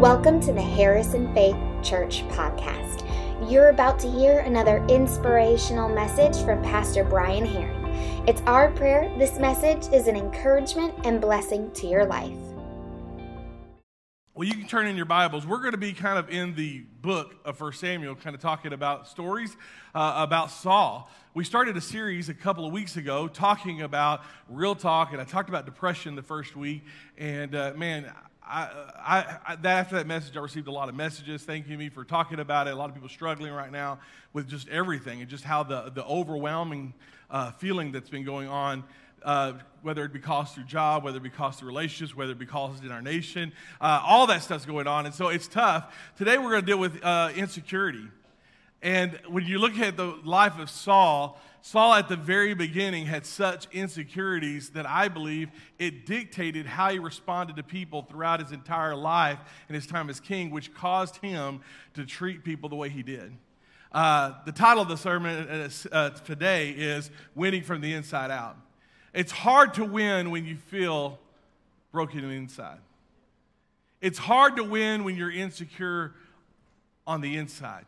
Welcome to the Harrison Faith Church podcast. You're about to hear another inspirational message from Pastor Brian Herring. It's our prayer this message is an encouragement and blessing to your life. Well, you can turn in your Bibles. We're going to be kind of in the book of 1 Samuel, kind of talking about stories uh, about Saul. We started a series a couple of weeks ago talking about real talk, and I talked about depression the first week. And uh, man, I, I, I, that after that message, I received a lot of messages thanking me for talking about it. A lot of people struggling right now with just everything and just how the, the overwhelming uh, feeling that's been going on uh, whether it be caused through job, whether it be caused through relationships, whether it be caused in our nation. Uh, all that stuff's going on. And so it's tough. Today we're going to deal with uh, insecurity. And when you look at the life of Saul, Saul at the very beginning had such insecurities that I believe it dictated how he responded to people throughout his entire life and his time as king, which caused him to treat people the way he did. Uh, the title of the sermon uh, uh today is Winning from the Inside Out. It's hard to win when you feel broken inside. It's hard to win when you're insecure on the inside.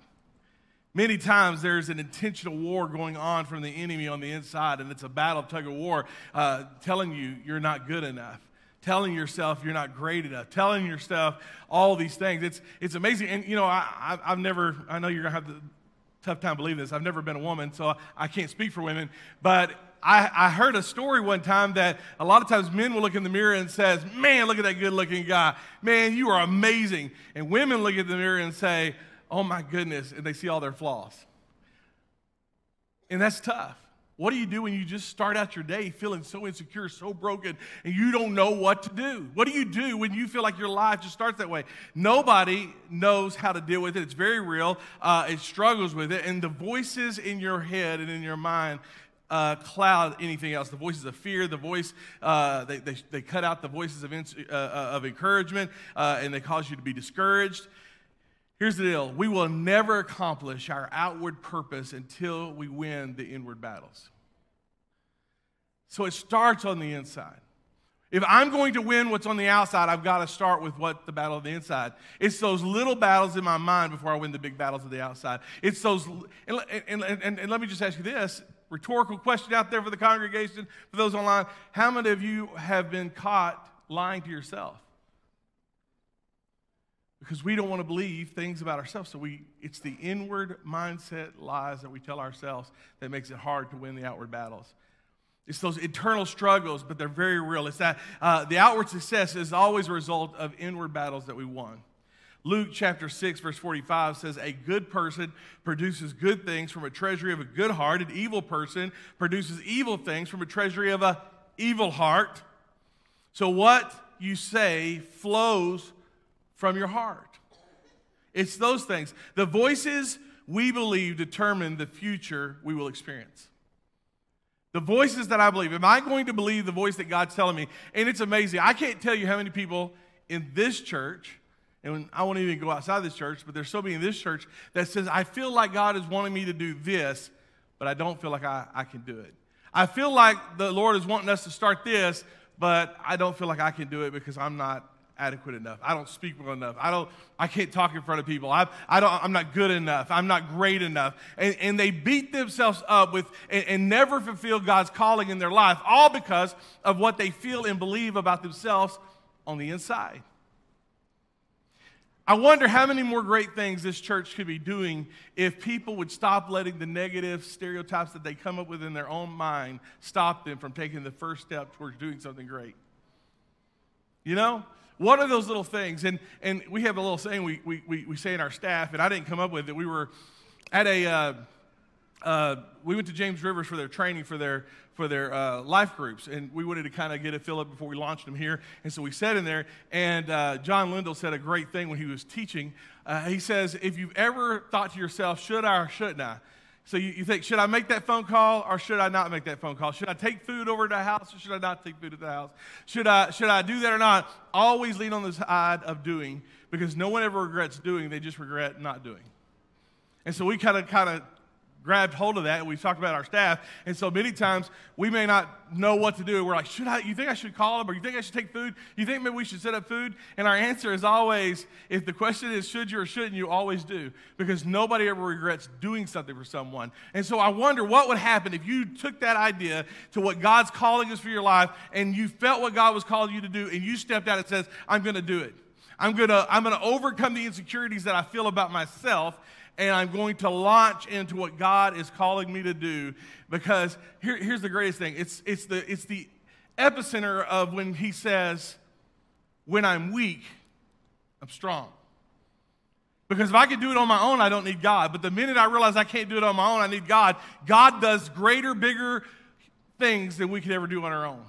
Many times there's an intentional war going on from the enemy on the inside, and it's a battle of tug of war uh, telling you you're not good enough, telling yourself you're not great enough, telling yourself all these things. It's, it's amazing. And, you know, I, I've never, I know you're going to have the tough time believing this. I've never been a woman, so I can't speak for women, but I, I, heard a story one time that a lot of times men will look in the mirror and says, "Man, look at that good-looking guy. Man, you are amazing." And women look at the mirror and say, "Oh my goodness," and they see all their flaws. And that's tough. What do you do when you just start out your day feeling so insecure, so broken, and you don't know what to do? What do you do when you feel like your life just starts that way? Nobody knows how to deal with it. It's very real. Uh, it struggles with it. And the voices in your head and in your mind uh, cloud anything else. The voices of fear, the voice, uh, they, they, they, cut out the voices of, uh, uh, of encouragement, uh, and they cause you to be discouraged. Here's the deal we will never accomplish our outward purpose until we win the inward battles. So it starts on the inside. If I'm going to win what's on the outside, I've got to start with what the battle of the inside. It's those little battles in my mind before I win the big battles of the outside. It's those, and, and, and, and let me just ask you this rhetorical question out there for the congregation, for those online. How many of you have been caught lying to yourself? Because we don't want to believe things about ourselves. So we it's the inward mindset lies that we tell ourselves that makes it hard to win the outward battles. It's those internal struggles, but they're very real. It's that uh, the outward success is always a result of inward battles that we won. Luke chapter 6, verse 45 says, A good person produces good things from a treasury of a good heart. An evil person produces evil things from a treasury of a evil heart. So what you say flows from your heart. It's those things. The voices we believe determine the future we will experience. The voices that I believe. Am I going to believe the voice that God's telling me? And it's amazing. I can't tell you how many people in this church and I won't even go outside this church, but there's so many in this church that says, I feel like God is wanting me to do this, but I don't feel like I, I can do it. I feel like the Lord is wanting us to start this, but I don't feel like I can do it because I'm not adequate enough. I don't speak well enough. I don't. I can't talk in front of people. I, I don't. I'm not good enough. I'm not great enough. And, and they beat themselves up with and, and never fulfill God's calling in their life, all because of what they feel and believe about themselves on the inside. I wonder how many more great things this church could be doing if people would stop letting the negative stereotypes that they come up with in their own mind stop them from taking the first step towards doing something great. You know? What are those little things? And, and we have a little saying we, we, we, we say in our staff, and I didn't come up with it. We were at a, uh, uh, we went to James Rivers for their training for their for their uh, life groups, and we wanted to kind of get a fill up before we launched them here. And so we sat in there, and uh, John Lindell said a great thing when he was teaching. Uh, he says, "If you've ever thought to yourself, should I or shouldn't I?" So you, you, think, should I make that phone call or should I not make that phone call? Should I take food over to the house or should I not take food to the house? Should I, should I do that or not? Always lean on the side of doing because no one ever regrets doing, they just regret not doing. And so we kind of kind of grabbed hold of that and we've talked about our staff. And so many times we may not know what to do. We're like, should I, you think I should call them or you think I should take food? You think maybe we should set up food? And our answer is always, if the question is should you or shouldn't you, always do. Because nobody ever regrets doing something for someone. And so I wonder what would happen if you took that idea to what God's calling is for your life and you felt what God was calling you to do and you stepped out and says, I'm going to do it. I'm going to I'm going to overcome the insecurities that I feel about myself and I'm going to launch into what God is calling me to do because here, here's the greatest thing it's, it's, the, it's the epicenter of when he says, When I'm weak, I'm strong. Because if I could do it on my own, I don't need God. But the minute I realize I can't do it on my own, I need God. God does greater, bigger things than we could ever do on our own.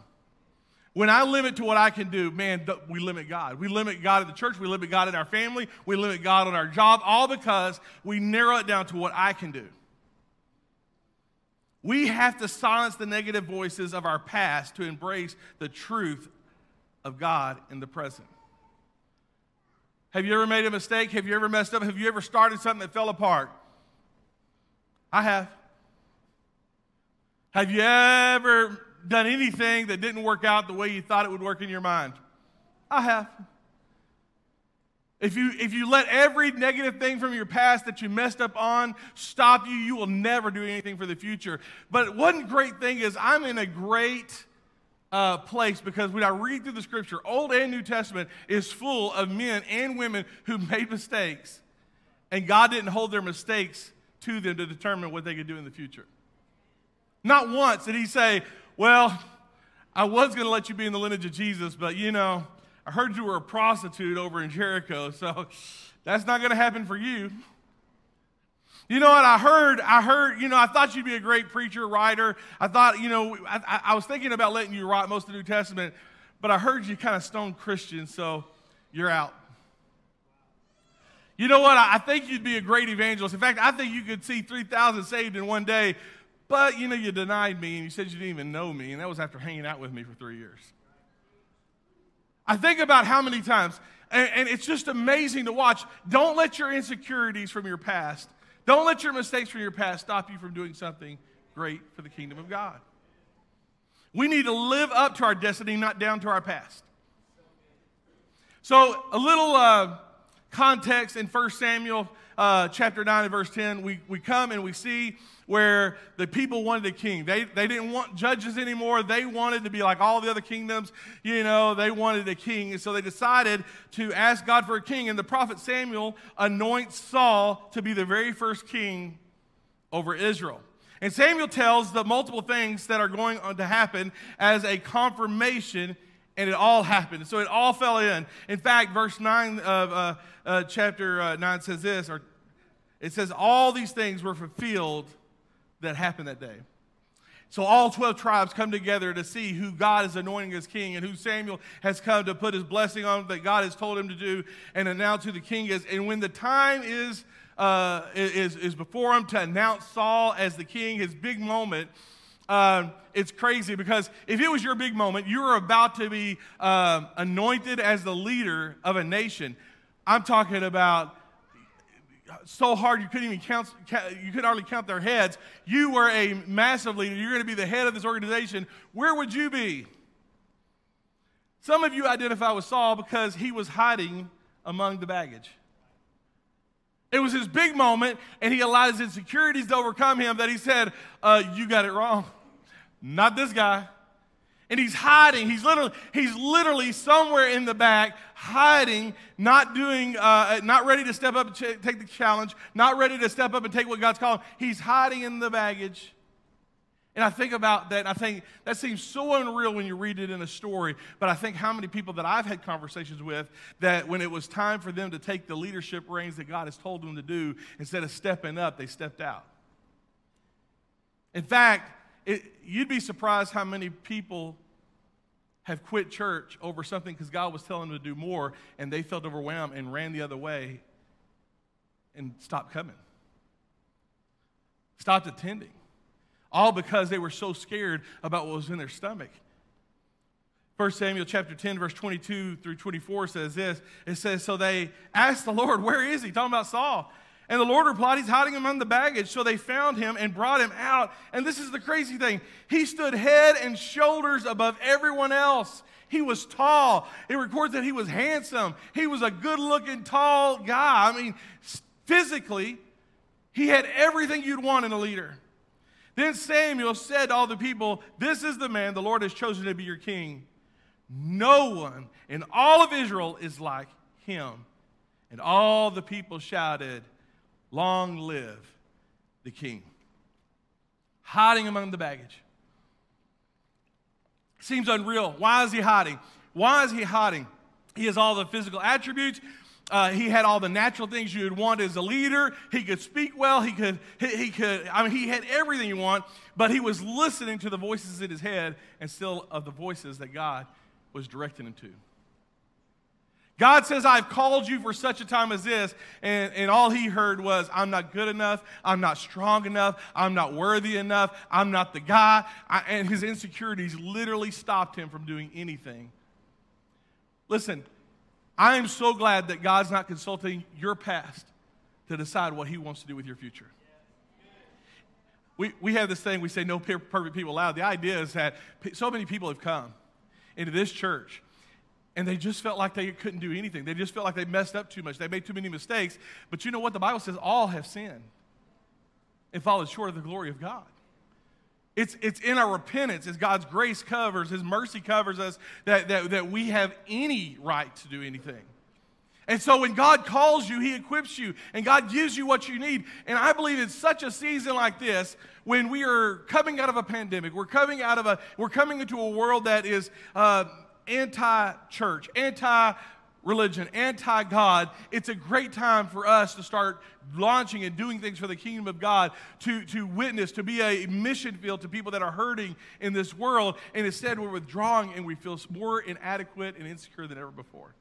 When I limit to what I can do, man, we limit God. We limit God in the church. We limit God in our family. We limit God on our job, all because we narrow it down to what I can do. We have to silence the negative voices of our past to embrace the truth of God in the present. Have you ever made a mistake? Have you ever messed up? Have you ever started something that fell apart? I have. Have you ever done anything that didn't work out the way you thought it would work in your mind? I have. If you, if you let every negative thing from your past that you messed up on stop you, you will never do anything for the future. But one great thing is, I'm in a great uh, place because when I read through the scripture, Old and New Testament is full of men and women who made mistakes, and God didn't hold their mistakes to them to determine what they could do in the future. Not once did He say, well, I was going to let you be in the lineage of Jesus, but you know, I heard you were a prostitute over in Jericho, so that's not going to happen for you. You know what? I heard, I heard, you know, I thought you'd be a great preacher, writer. I thought, you know, I, I was thinking about letting you write most of the New Testament, but I heard you kind of stone Christian, so you're out. You know what? I think you'd be a great evangelist. In fact, I think you could see 3,000 saved in one day, but, you know, you denied me and you said you didn't even know me, and that was after hanging out with me for three years. I think about how many times, and, and it's just amazing to watch. Don't let your insecurities from your past, don't let your mistakes from your past stop you from doing something great for the kingdom of God. We need to live up to our destiny, not down to our past. So, a little uh, context in 1 Samuel uh, chapter 9 and verse 10, we, we come and we see where the people wanted a king. They, they didn't want judges anymore. They wanted to be like all the other kingdoms. You know, they wanted a king. And so they decided to ask God for a king. And the prophet Samuel anoints Saul to be the very first king over Israel. And Samuel tells the multiple things that are going to happen as a confirmation, and it all happened. So it all fell in. In fact, verse 9 of uh, uh, chapter uh, 9 says this, or it says, All these things were fulfilled that happened that day. So all 12 tribes come together to see who God is anointing as king and who Samuel has come to put his blessing on that God has told him to do and announce who the king is. And when the time is, uh, is, is before him to announce Saul as the king, his big moment, uh, it's crazy because if it was your big moment, you were about to be uh, anointed as the leader of a nation. I'm talking about so hard you couldn't even count, you could hardly count their heads. You were a massive leader. You're going to be the head of this organization. Where would you be? Some of you identify with Saul because he was hiding among the baggage. It was his big moment, and he allowed his insecurities to overcome him that he said, uh, You got it wrong. Not this guy and he's hiding. He's literally, he's literally somewhere in the back, hiding, not doing, uh, not ready to step up and ch- take the challenge, not ready to step up and take what God's calling. He's hiding in the baggage. And I think about that, and I think that seems so unreal when you read it in a story. But I think how many people that I've had conversations with that when it was time for them to take the leadership reins that God has told them to do, instead of stepping up, they stepped out. In fact, it, you'd be surprised how many people have quit church over something because God was telling them to do more and they felt overwhelmed and ran the other way and stopped coming. Stopped attending. All because they were so scared about what was in their stomach. 1 Samuel chapter 10, verse 22 through 24 says this. It says, So they asked the Lord, Where is he? Talking about Saul. And the Lord replied, He's hiding among the baggage. So they found him and brought him out. And this is the crazy thing he stood head and shoulders above everyone else. He was tall. It records that he was handsome. He was a good looking, tall guy. I mean, physically, he had everything you'd want in a leader. Then Samuel said to all the people, This is the man the Lord has chosen to be your king. No one in all of Israel is like him. And all the people shouted, Long live the king. Hiding among the baggage. Seems unreal. Why is he hiding? Why is he hiding? He has all the physical attributes. Uh, he had all the natural things you would want as a leader. He could speak well. He could, he, he, could, I mean, he had everything you want, but he was listening to the voices in his head and still of the voices that God was directing him to. God says, I've called you for such a time as this. And, and all he heard was, I'm not good enough. I'm not strong enough. I'm not worthy enough. I'm not the guy. I, and his insecurities literally stopped him from doing anything. Listen, I am so glad that God's not consulting your past to decide what he wants to do with your future. We, we have this thing, we say no perfect people allowed. The idea is that so many people have come into this church and they just felt like they couldn't do anything. They just felt like they messed up too much. They made too many mistakes. But you know what? The Bible says all have sinned and fallen short of the glory of God. It's, it's in our repentance, as God's grace covers, His mercy covers us, that, that, that we have any right to do anything. And so when God calls you, He equips you, and God gives you what you need. And I believe in such a season like this, when we are coming out of a pandemic, we're coming out of a, we're coming into a world that is uh, anti church, anti religion, anti God, it's a great time for us to start launching and doing things for the kingdom of God, to, to witness, to be a mission field to people that are hurting in this world. And instead, we're withdrawing and we feel more inadequate and insecure than ever before.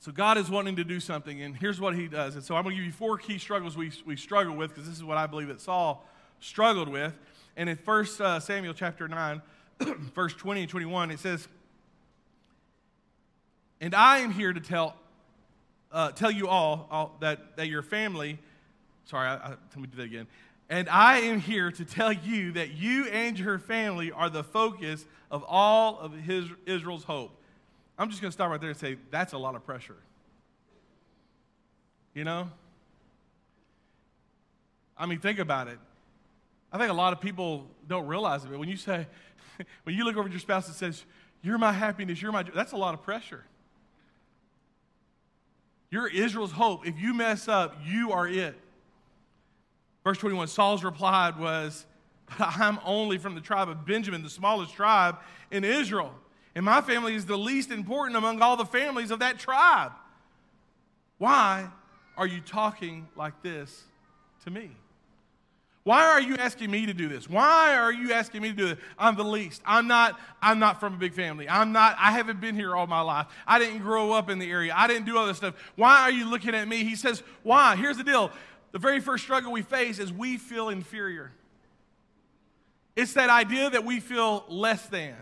So, God is wanting to do something, and here's what He does. And so, I'm going to give you four key struggles we, we struggle with because this is what I believe that Saul struggled with. And in 1 uh, Samuel chapter 9, verse 20 and 21, it says, And I am here to tell, uh, tell you all, all, that, that your family, sorry, I, I, let me do that again. And I am here to tell you that you and your family are the focus of all of his, Israel's hope. I'm just going to stop right there and say, that's a lot of pressure. You know? I mean, think about it. I think a lot of people don't realize it, but when you say, when you look over at your spouse and says, You're my happiness, you're my joy, that's a lot of pressure. You're Israel's hope. If you mess up, you are it. Verse 21 Saul's reply was, But I'm only from the tribe of Benjamin, the smallest tribe in Israel. And my family is the least important among all the families of that tribe. Why are you talking like this to me? Why are you asking me to do this? Why are you asking me to do this? I'm the least. I'm not, I'm not from a big family. I'm not, I haven't been here all my life. I didn't grow up in the area. I didn't do all this stuff. Why are you looking at me? He says, Why? Here's the deal. The very first struggle we face is we feel inferior. It's that idea that we feel less than.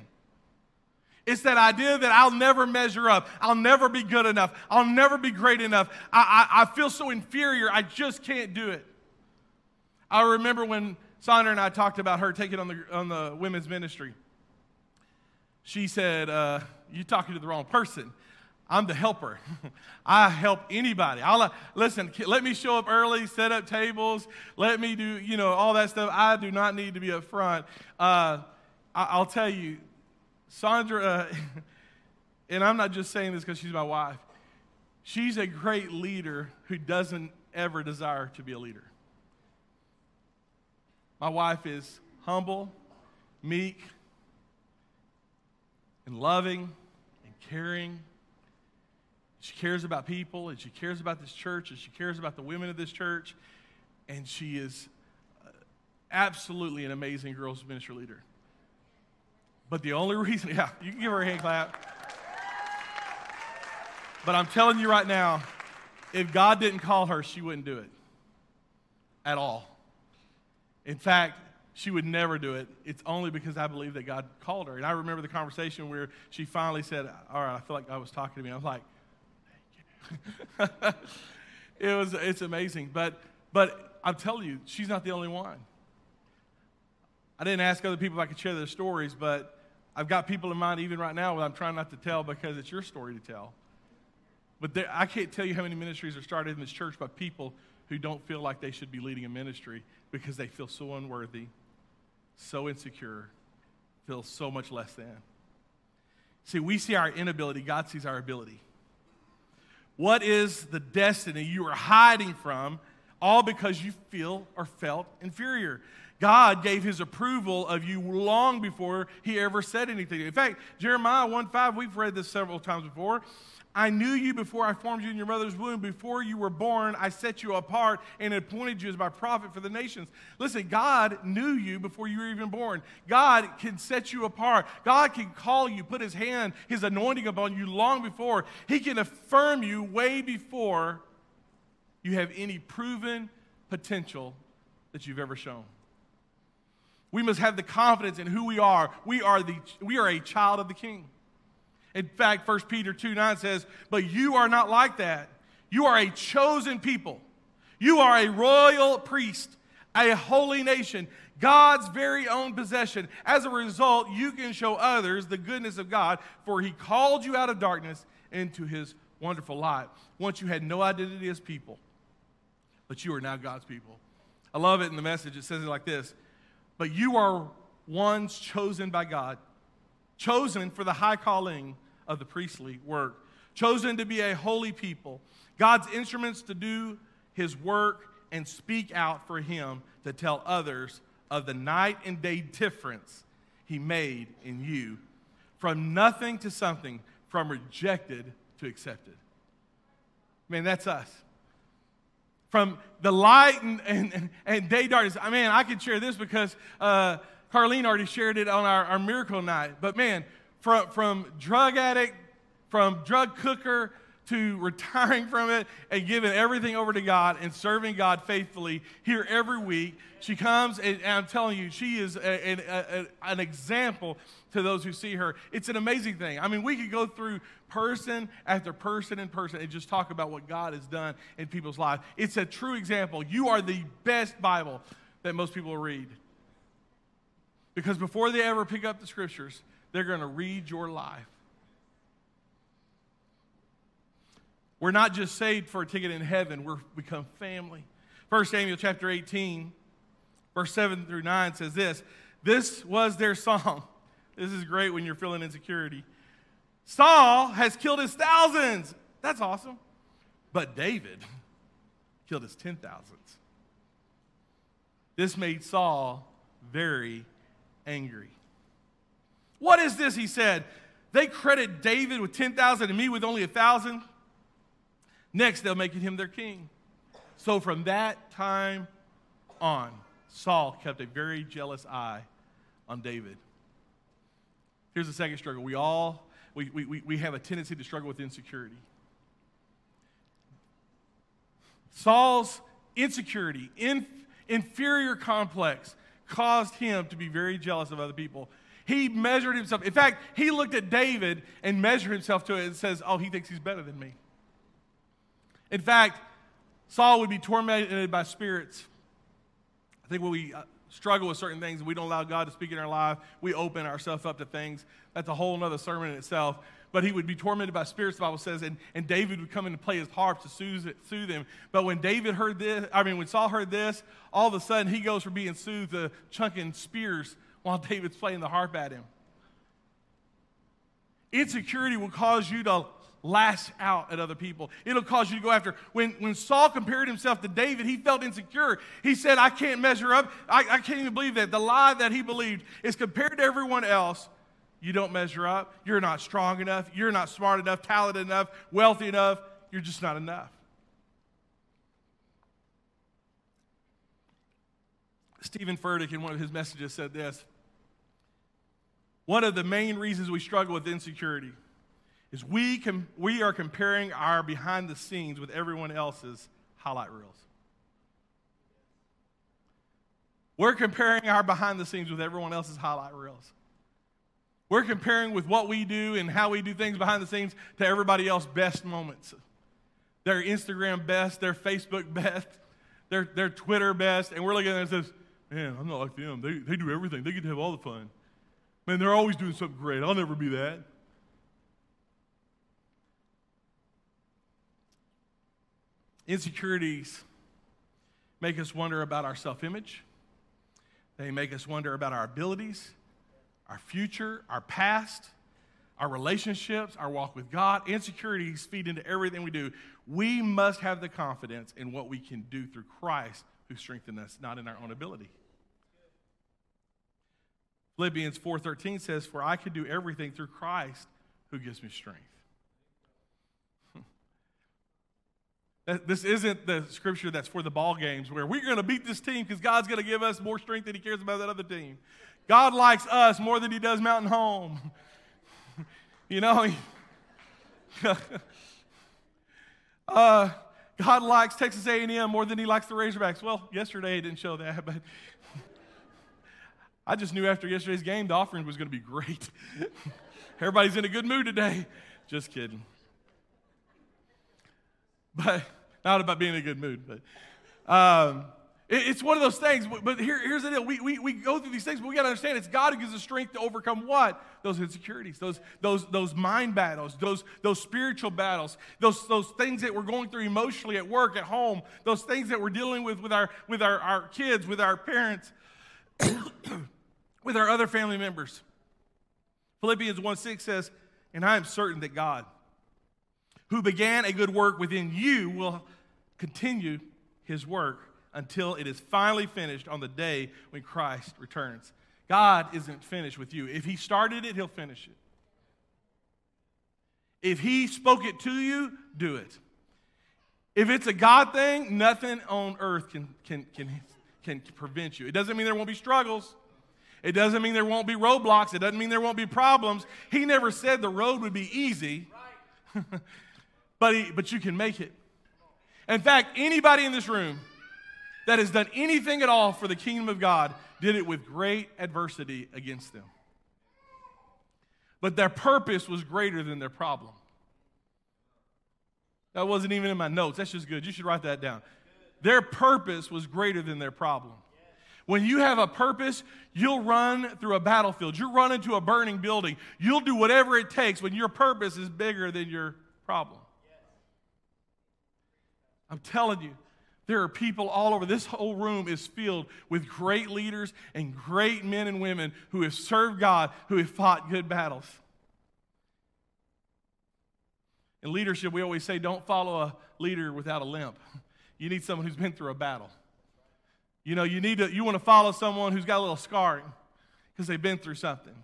It's that idea that I'll never measure up. I'll never be good enough. I'll never be great enough. I, I, I feel so inferior. I just can't do it. I remember when Sandra and I talked about her taking on the, on the women's ministry. She said, uh, You're talking to the wrong person. I'm the helper. I help anybody. I'll listen. Let me show up early, set up tables. Let me do, you know, all that stuff. I do not need to be up front. Uh, I, will tell you, Sandra, uh, and I'm not just saying this because she's my wife. She's a great leader who doesn't ever desire to be a leader. My wife is humble, meek, and loving and caring. She cares about people and she cares about this church and she cares about the women of this church. And she is uh, absolutely an amazing girls' ministry leader. But the only reason, yeah, you can give her a hand clap. But I'm telling you right now, if God didn't call her, she wouldn't do it at all. In fact, she would never do it. It's only because I believe that God called her. And I remember the conversation where she finally said, All right, I feel like God was talking to me. I was like, it was, it's amazing. But, but I'm telling you, she's not the only one. I didn't ask other people if I could share their stories, but I've got people in mind even right now that I'm trying not to tell because it's your story to tell. But there, I can't tell you how many ministries are started in this church by people who don't feel like they should be leading a ministry because they feel so unworthy, so insecure, feel so much less than. See, we see our inability, God sees our ability. What is the destiny you are hiding from, all because you feel or felt inferior? God gave his approval of you long before he ever said anything. In fact, Jeremiah 1 5, we've read this several times before. I knew you before I formed you in your mother's womb. Before you were born, I set you apart and appointed you as my prophet for the nations. Listen, God knew you before you were even born. God can set you apart. God can call you, put his hand, his anointing upon you long before. He can affirm you way before you have any proven potential that you've ever shown. We must have the confidence in who we are. We are, the, we are a child of the king. In fact, 1 Peter 2 9 says, But you are not like that. You are a chosen people. You are a royal priest, a holy nation, God's very own possession. As a result, you can show others the goodness of God, for he called you out of darkness into his wonderful light. Once you had no identity as people, but you are now God's people. I love it in the message. It says it like this But you are ones chosen by God, chosen for the high calling of the priestly work, chosen to be a holy people, God's instruments to do his work and speak out for him to tell others of the night and day difference he made in you. From nothing to something, from rejected to accepted. Man, that's us. From the light and, and, and day darkness. I mean, I could share this because uh, Carlene already shared it on our, our miracle night. But man, from, from drug addict, from drug cooker to retiring from it and giving everything over to God and serving God faithfully here every week. She comes, and, and I'm telling you, she is a, a, a, an example to those who see her. It's an amazing thing. I mean, we could go through person after person and person and just talk about what God has done in people's lives. It's a true example. You are the best Bible that most people read. Because before they ever pick up the scriptures, they're going to read your life. We're not just saved for a ticket in heaven, we're become family. 1 Samuel chapter 18, verse 7 through 9 says this This was their song. This is great when you're feeling insecurity. Saul has killed his thousands. That's awesome. But David killed his ten thousands. This made Saul very angry. What is this? He said. They credit David with 10,000 and me with only a 1,000. Next, they'll make him their king. So from that time on, Saul kept a very jealous eye on David. Here's the second struggle. We all we, we, we have a tendency to struggle with insecurity. Saul's insecurity, in, inferior complex, caused him to be very jealous of other people. He measured himself. In fact, he looked at David and measured himself to it and says, Oh, he thinks he's better than me. In fact, Saul would be tormented by spirits. I think when we uh, struggle with certain things we don't allow God to speak in our life, we open ourselves up to things. That's a whole other sermon in itself. But he would be tormented by spirits, the Bible says, and, and David would come in and play his harp to soothe, soothe him. But when David heard this, I mean, when Saul heard this, all of a sudden he goes from being soothed to chunking spears while David's playing the harp at him. Insecurity will cause you to lash out at other people. It'll cause you to go after. When, when Saul compared himself to David, he felt insecure. He said, I can't measure up. I, I can't even believe that. The lie that he believed is compared to everyone else, you don't measure up. You're not strong enough. You're not smart enough, talented enough, wealthy enough. You're just not enough. Steven Furtick, in one of his messages, said this One of the main reasons we struggle with insecurity is we, can, we are comparing our behind the scenes with everyone else's highlight reels. We're comparing our behind the scenes with everyone else's highlight reels. We're comparing with what we do and how we do things behind the scenes to everybody else's best moments. their Instagram best, their Facebook best, their, their Twitter best, and we're looking at it and says, man, I'm not like them. They, they do everything. They get to have all the fun. Man, they're always doing something great. I'll never be that. Insecurities make us wonder about our self image. They make us wonder about our abilities, our future, our past, our relationships, our walk with God. Insecurities feed into everything we do. We must have the confidence in what we can do through Christ who strengthens us, not in our own ability. Philippians 4:13 says, "For I can do everything through Christ who gives me strength." This isn't the scripture that's for the ball games where we're going to beat this team because God's going to give us more strength than He cares about that other team. God likes us more than He does Mountain Home. you know, uh, God likes Texas A&M more than He likes the Razorbacks. Well, yesterday it didn't show that, but I just knew after yesterday's game the offering was going to be great. Everybody's in a good mood today. Just kidding. But not about being in a good mood, but um, it, it's one of those things. But here, here's the deal: we, we, we go through these things, but we got to understand it's God who gives us strength to overcome what those insecurities, those those those mind battles, those those spiritual battles, those those things that we're going through emotionally at work, at home, those things that we're dealing with with our with our, our kids, with our parents. with our other family members. Philippians 1 6 says, And I am certain that God, who began a good work within you, will continue his work until it is finally finished on the day when Christ returns. God isn't finished with you. If he started it, he'll finish it. If he spoke it to you, do it. If it's a God thing, nothing on earth can, can, can, can prevent you. It doesn't mean there won't be struggles. It doesn't mean there won't be roadblocks. It doesn't mean there won't be problems. He never said the road would be easy, but, but you can make it. In fact, anybody in this room that has done anything at all for the kingdom of God did it with great adversity against them. But their purpose was greater than their problem. That wasn't even in my notes. That's just good. You should write that down. Their purpose was greater than their problem. When you have a purpose, you'll run through a battlefield. You'll run into a burning building. You'll do whatever it takes when your purpose is bigger than your problem. I'm telling you, there are people all over. This whole room is filled with great leaders and great men and women who have served God, who have fought good battles. In leadership, we always say don't follow a leader without a limp. You need someone who's been through a battle. You know, you need to, you want to follow someone who's got a little scarring because they've been through something.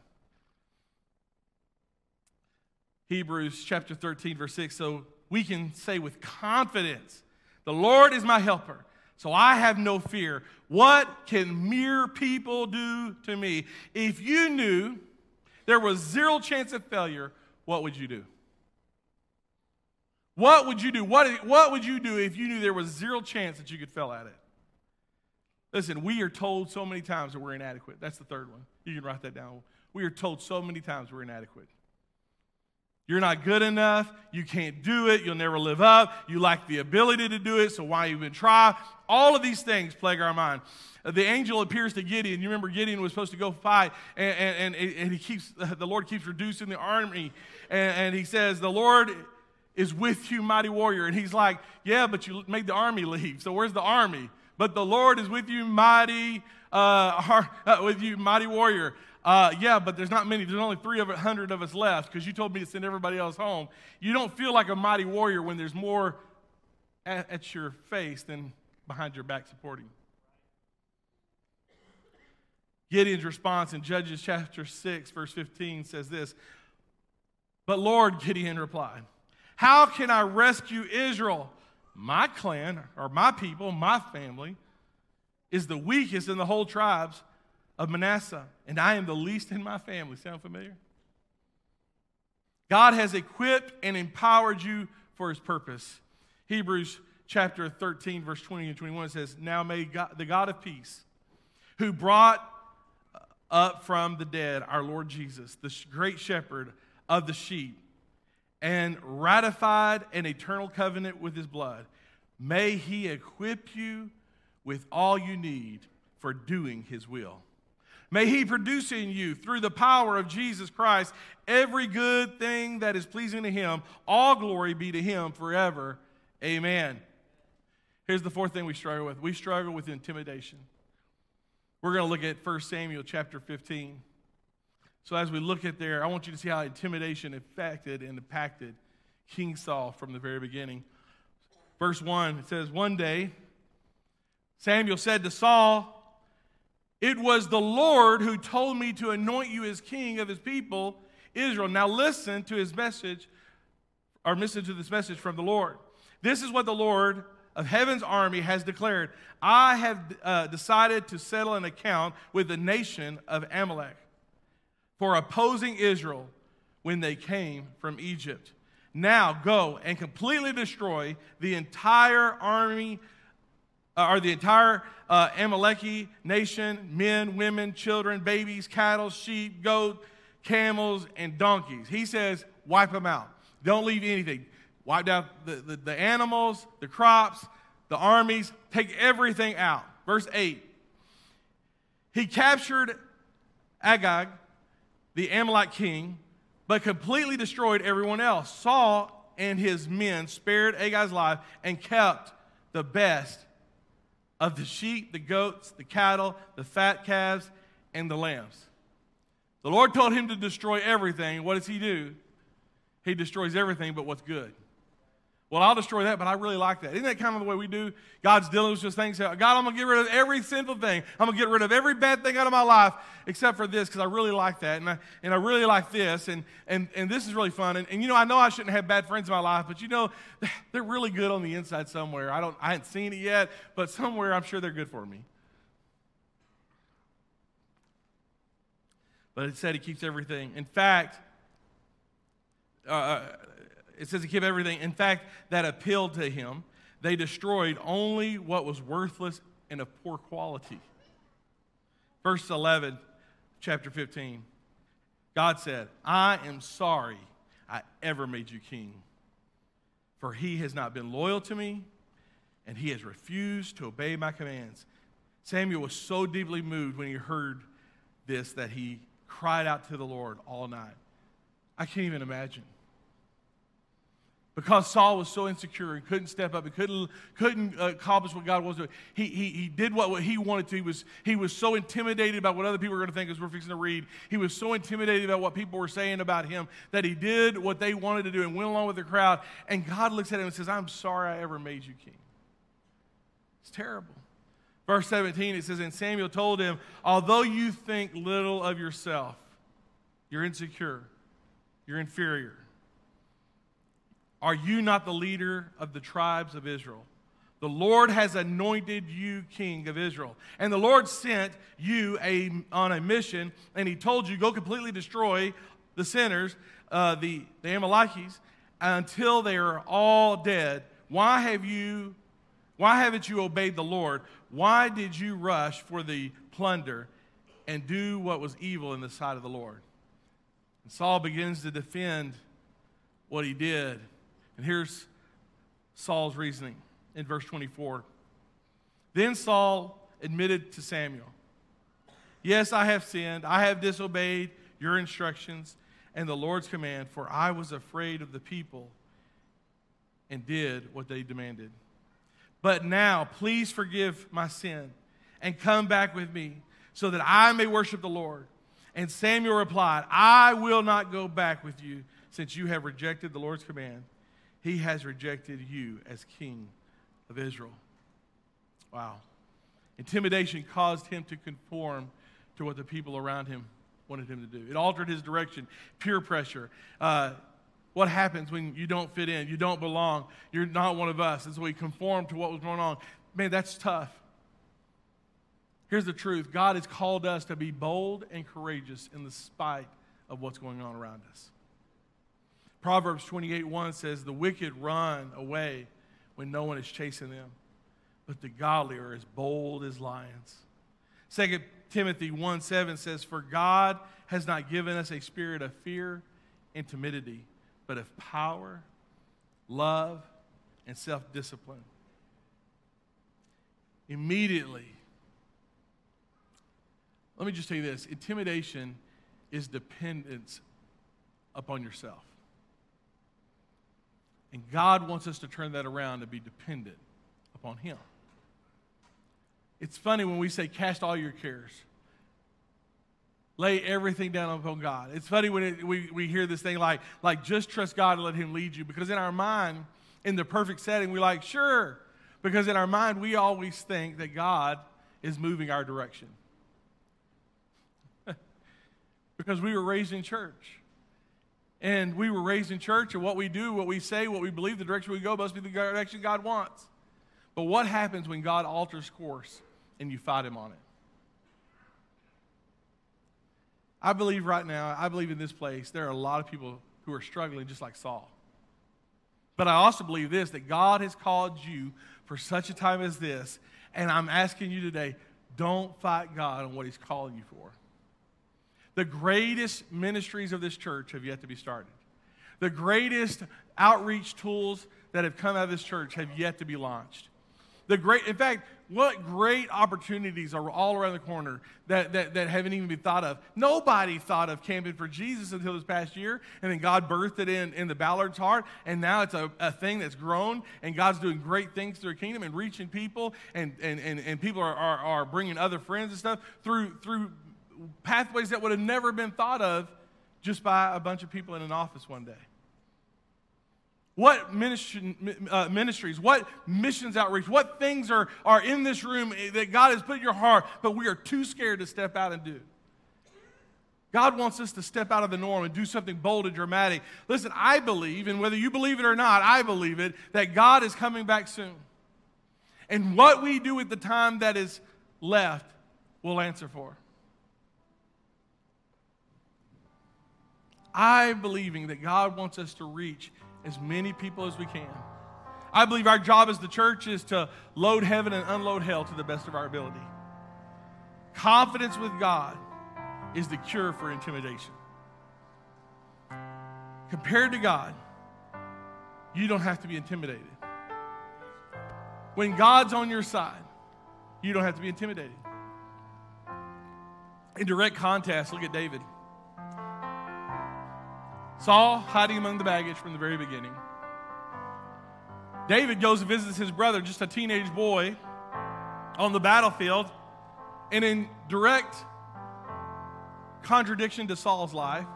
Hebrews chapter 13, verse 6. So we can say with confidence, The Lord is my helper, so I have no fear. What can mere people do to me? If you knew there was zero chance of failure, what would you do? What would you do? What, what would you do if you knew there was zero chance that you could fail at it? Listen, we are told so many times that we're inadequate. That's the third one. You can write that down. We are told so many times we're inadequate. You're not good enough. You can't do it. You'll never live up. You lack the ability to do it, so why even try? All of these things plague our mind. Uh, the angel appears to Gideon. You remember Gideon was supposed to go fight, and, and, and he keeps, the Lord keeps reducing the army. And, and he says, The Lord is with you, mighty warrior. And he's like, Yeah, but you made the army leave. So where's the army? but the Lord is with you, mighty, uh, uh, with you, mighty warrior. Uh, yeah, but there's not many. There's only 300 of us left because you told me to send everybody else home. You don't feel like a mighty warrior when there's more at, at your face than behind your back supporting. Gideon's response in Judges chapter 6, verse 15 says this But Lord, Gideon replied, How can I rescue Israel? my clan or my people, my family, is the weakest in the whole tribes of Manasseh, and I am the least in my family. Sound familiar? God has equipped and empowered you for his purpose. Hebrews chapter 13, verse 20 and 21 says, Now may God, the God of peace, who brought up from the dead our Lord Jesus, the great shepherd of the sheep, and ratified an eternal covenant with his blood. May he equip you with all you need for doing his will. May he produce in you, through the power of Jesus Christ, every good thing that is pleasing to him. All glory be to him forever. Amen. Here's the fourth thing we struggle with we struggle with intimidation. We're going to look at 1 Samuel chapter 15. So, as we look at there, I want you to see how intimidation affected and impacted King Saul from the very beginning. Verse 1, it says, One day, Samuel said to Saul, It was the Lord who told me to anoint you as king of his people, Israel. Now listen to his message, or listen to this message from the Lord. This is what the Lord of heaven's army has declared I have uh, decided to settle an account with the nation of Amalek for opposing Israel when they came from Egypt. Now go and completely destroy the entire army uh, the entire uh, Amaleki nation men, women, children, babies, cattle, sheep, goat, camels, and donkeys. He says, wipe them out. Don't leave anything. Wipe out the, the, the animals, the crops, the armies, take everything out. Verse 8. He captured Agag, the Amalek king, but completely destroyed everyone else. Saul and his men spared Agag's life and kept the best of the sheep, the goats, the cattle, the fat calves, and the lambs. The Lord told him to destroy everything. What does he do? He destroys everything but what's good. Well, I'll destroy that, but I really like that. Isn't that kind of the way we do? God's dealing with just things. God, I'm going to get rid of every sinful thing. I'm going to get rid of every bad thing out of my life except for this because I really like that. And I, and I really like this. And, and, and this is really fun. And, and, you know, I know I shouldn't have bad friends in my life, but you know, they're really good on the inside somewhere. I, don't, I haven't seen it yet, but somewhere I'm sure they're good for me. But it said he keeps everything. In fact, uh, uh it says he kept everything, in fact, that appealed to him. They destroyed only what was worthless and of poor quality. Verse 11, chapter 15. God said, I am sorry I ever made you king, for he has not been loyal to me, and he has refused to obey my commands. Samuel was so deeply moved when he heard this that he cried out to the Lord all night. I can't even imagine because Saul was so insecure and couldn't step up and couldn't, couldn't uh, accomplish what God was doing. He, he, he did what, what he wanted to. He was, he was so intimidated about what other people were going to think as we're fixing to read. He was so intimidated about what people were saying about him that he did what they wanted to do and went along with the crowd. And God looks at him and says, I'm sorry I ever made you king. It's terrible. Verse 17, it says, And Samuel told him, Although you think little of yourself, you're insecure, you're inferior are you not the leader of the tribes of Israel? The Lord has anointed you king of Israel. And the Lord sent you a, on a mission, and he told you, go completely destroy the sinners, uh, the, the Amalekites, until they are all dead. Why have you, why haven't you obeyed the Lord? Why did you rush for the plunder and do what was evil in the sight of the Lord? And Saul begins to defend what he did. And here's Saul's reasoning in verse 24. Then Saul admitted to Samuel, Yes, I have sinned. I have disobeyed your instructions and the Lord's command, for I was afraid of the people and did what they demanded. But now, please forgive my sin and come back with me so that I may worship the Lord. And Samuel replied, I will not go back with you since you have rejected the Lord's command he has rejected you as king of Israel. Wow. Intimidation caused him to conform to what the people around him wanted him to do. It altered his direction. Peer pressure. Uh, what happens when you don't fit in? You don't belong. You're not one of us. And so he conformed to what was going on. Man, that's tough. Here's the truth God has called us to be bold and courageous in the spite of what's going on around us. Proverbs 28 1 says, The wicked run away when no one is chasing them, but the godly are as bold as lions. 2 Timothy 1 7 says, For God has not given us a spirit of fear and timidity, but of power, love, and self discipline. Immediately, let me just tell you this intimidation is dependence upon yourself. And God wants us to turn that around and be dependent upon Him. It's funny when we say, Cast all your cares. Lay everything down upon God. It's funny when it, we, we hear this thing like, like, just trust God and let Him lead you. Because in our mind, in the perfect setting, we're like, sure. Because in our mind, we always think that God is moving our direction. because we were raised in church. And we were raised in church, and what we do, what we say, what we believe, the direction we go must be the direction God wants. But what happens when God alters course and you fight Him on it? I believe right now, I believe in this place, there are a lot of people who are struggling just like Saul. But I also believe this that God has called you for such a time as this. And I'm asking you today don't fight God on what He's calling you for. The greatest ministries of this church have yet to be started. The greatest outreach tools that have come out of this church have yet to be launched. The great, in fact, what great opportunities are all around the corner that, that, that haven't even been thought of. Nobody thought of camping for Jesus until this past year, and then God birthed it in, in the Ballard's heart, and now it's a, a thing that's grown, and God's doing great things through the kingdom and reaching people, and, and, and, and people are, are, are bringing other friends and stuff through, through pathways that would have never been thought of just by a bunch of people in an office one day. What ministry, uh, ministries, what missions outreach, what things are, are in this room that God has put in your heart, but we are too scared to step out and do? God wants us to step out of the norm and do something bold and dramatic. Listen, I believe, and whether you believe it or not, I believe it, that God is coming back soon. And what we do at the time that is left, we'll answer for. I believing that God wants us to reach as many people as we can. I believe our job as the church is to load heaven and unload hell to the best of our ability. Confidence with God is the cure for intimidation. Compared to God, you don't have to be intimidated. When God's on your side, you don't have to be intimidated. In direct contrast, look at David. Saul hiding among the baggage from the very beginning. David goes and visits his brother, just a teenage boy, on the battlefield, and in direct contradiction to Saul's life,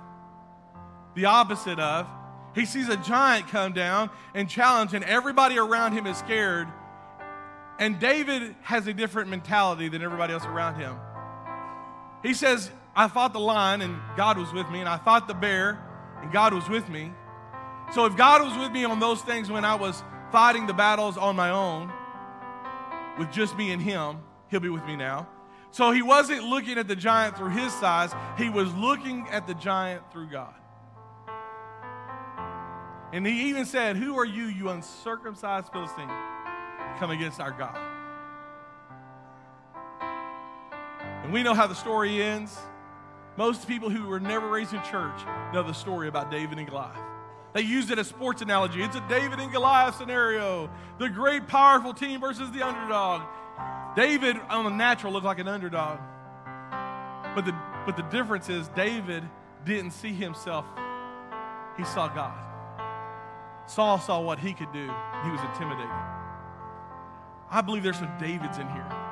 the opposite of, he sees a giant come down and challenge, and everybody around him is scared. And David has a different mentality than everybody else around him. He says, I fought the lion, and God was with me, and I fought the bear, and God was with me. So if God was with me on those things when I was fighting the battles on my own, with just me and Him, He'll be with me now. So he wasn't looking at the giant through his size, he was looking at the giant through God. And he even said, Who are you, you uncircumcised Philistine, come against our God? And we know how the story ends. Most people who were never raised in church know the story about David and Goliath. They used it as sports analogy. It's a David and Goliath scenario. The great, powerful team versus the underdog. David, on the natural, looked like an underdog. But the, but the difference is, David didn't see himself, he saw God. Saul saw what he could do, he was intimidated. I believe there's some Davids in here.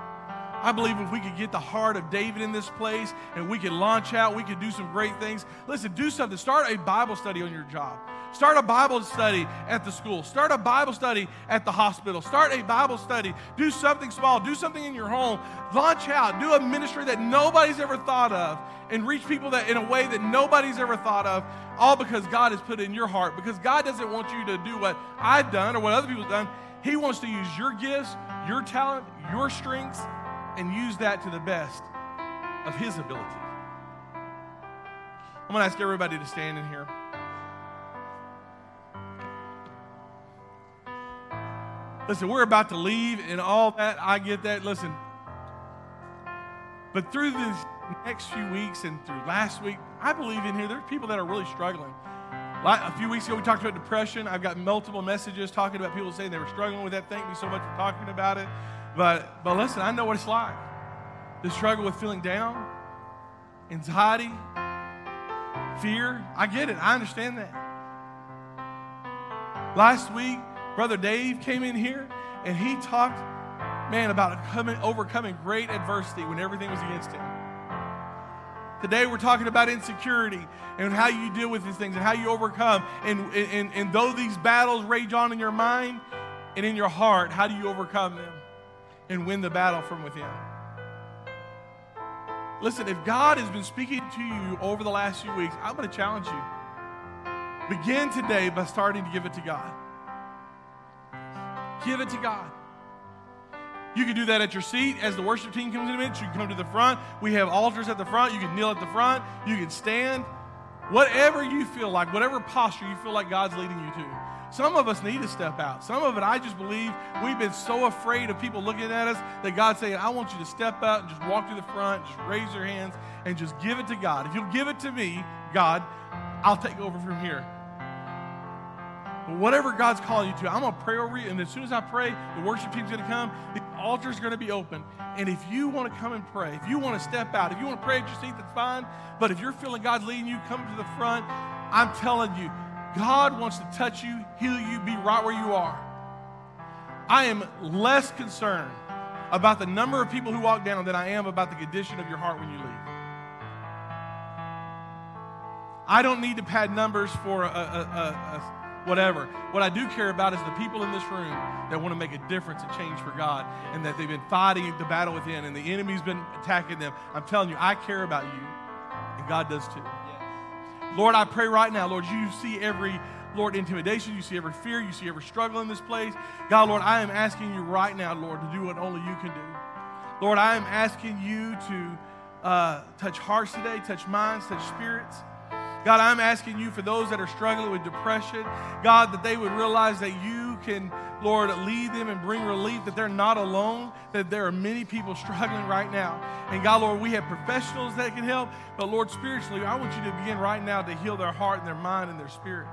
I believe if we could get the heart of David in this place and we could launch out, we could do some great things. Listen, do something. Start a Bible study on your job. Start a Bible study at the school. Start a Bible study at the hospital. Start a Bible study. Do something small. Do something in your home. Launch out. Do a ministry that nobody's ever thought of and reach people that in a way that nobody's ever thought of, all because God has put it in your heart. Because God doesn't want you to do what I've done or what other people have done. He wants to use your gifts, your talent, your strengths, and use that to the best of His ability. I'm going to ask everybody to stand in here. Listen, we're about to leave and all that. I get that. Listen. But through these next few weeks and through last week, I believe in here there's people that are really struggling. A few weeks ago, we talked about depression. I've got multiple messages talking about people saying they were struggling with that. Thank you so much for talking about it. But, but listen, I know what it's like to struggle with feeling down, anxiety, fear. I get it. I understand that. Last week, Brother Dave came in here and he talked, man, about coming, overcoming great adversity when everything was against him. Today we're talking about insecurity and how you deal with these things and how you overcome. And, and, and though these battles rage on in your mind and in your heart, how do you overcome them and win the battle from within? Listen, if God has been speaking to you over the last few weeks, I'm going to challenge you. Begin today by starting to give it to God. Give it to God. You can do that at your seat as the worship team comes in a minute. You can come to the front. We have altars at the front. You can kneel at the front. You can stand. Whatever you feel like, whatever posture you feel like God's leading you to. Some of us need to step out. Some of it, I just believe we've been so afraid of people looking at us that God's saying, I want you to step out and just walk to the front, just raise your hands, and just give it to God. If you'll give it to me, God, I'll take over from here. But whatever God's calling you to, I'm going to pray over you. And as soon as I pray, the worship team's going to come, the altar's going to be open. And if you want to come and pray, if you want to step out, if you want to pray at your seat, that's fine. But if you're feeling God's leading you, come to the front. I'm telling you, God wants to touch you, heal you, be right where you are. I am less concerned about the number of people who walk down than I am about the condition of your heart when you leave. I don't need to pad numbers for a, a, a, whatever. What I do care about is the people in this room that want to make a difference and change for God and that they've been fighting the battle within and the enemy's been attacking them. I'm telling you, I care about you, and God does too. Lord, I pray right now, Lord, you see every Lord, intimidation. You see every fear. You see every struggle in this place. God, Lord, I am asking you right now, Lord, to do what only you can do. Lord, I am asking you to uh, touch hearts today, touch minds, touch spirits. God, I'm asking you for those that are struggling with depression, God, that they would realize that you can, Lord, lead them and bring relief, that they're not alone, that there are many people struggling right now. And God, Lord, we have professionals that can help, but Lord, spiritually, I want you to begin right now to heal their heart and their mind and their spirit.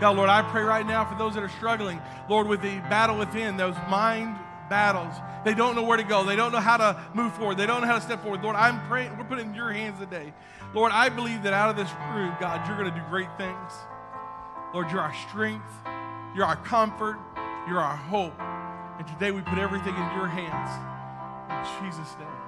God, Lord, I pray right now for those that are struggling, Lord, with the battle within, those mind battles. They don't know where to go. They don't know how to move forward. They don't know how to step forward. Lord, I'm praying, we're putting in your hands today. Lord, I believe that out of this room, God, you're going to do great things. Lord, you're our strength, you're our comfort, you're our hope. And today we put everything in your hands. In Jesus' name.